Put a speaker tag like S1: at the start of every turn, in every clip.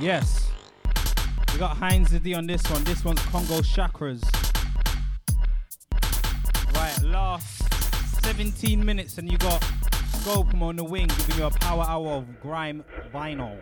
S1: Yes. We got Heinz D on this one. This one's Congo Chakras. Right, last 17 minutes and you got Scope on the wing giving you a power hour of grime vinyl.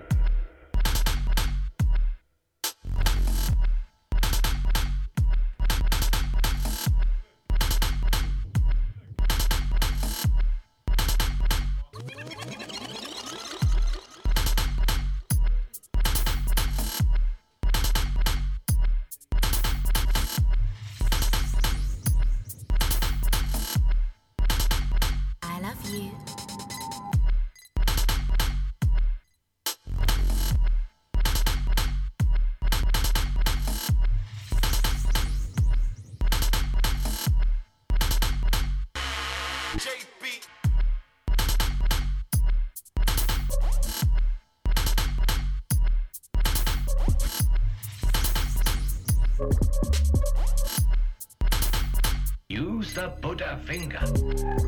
S2: finger.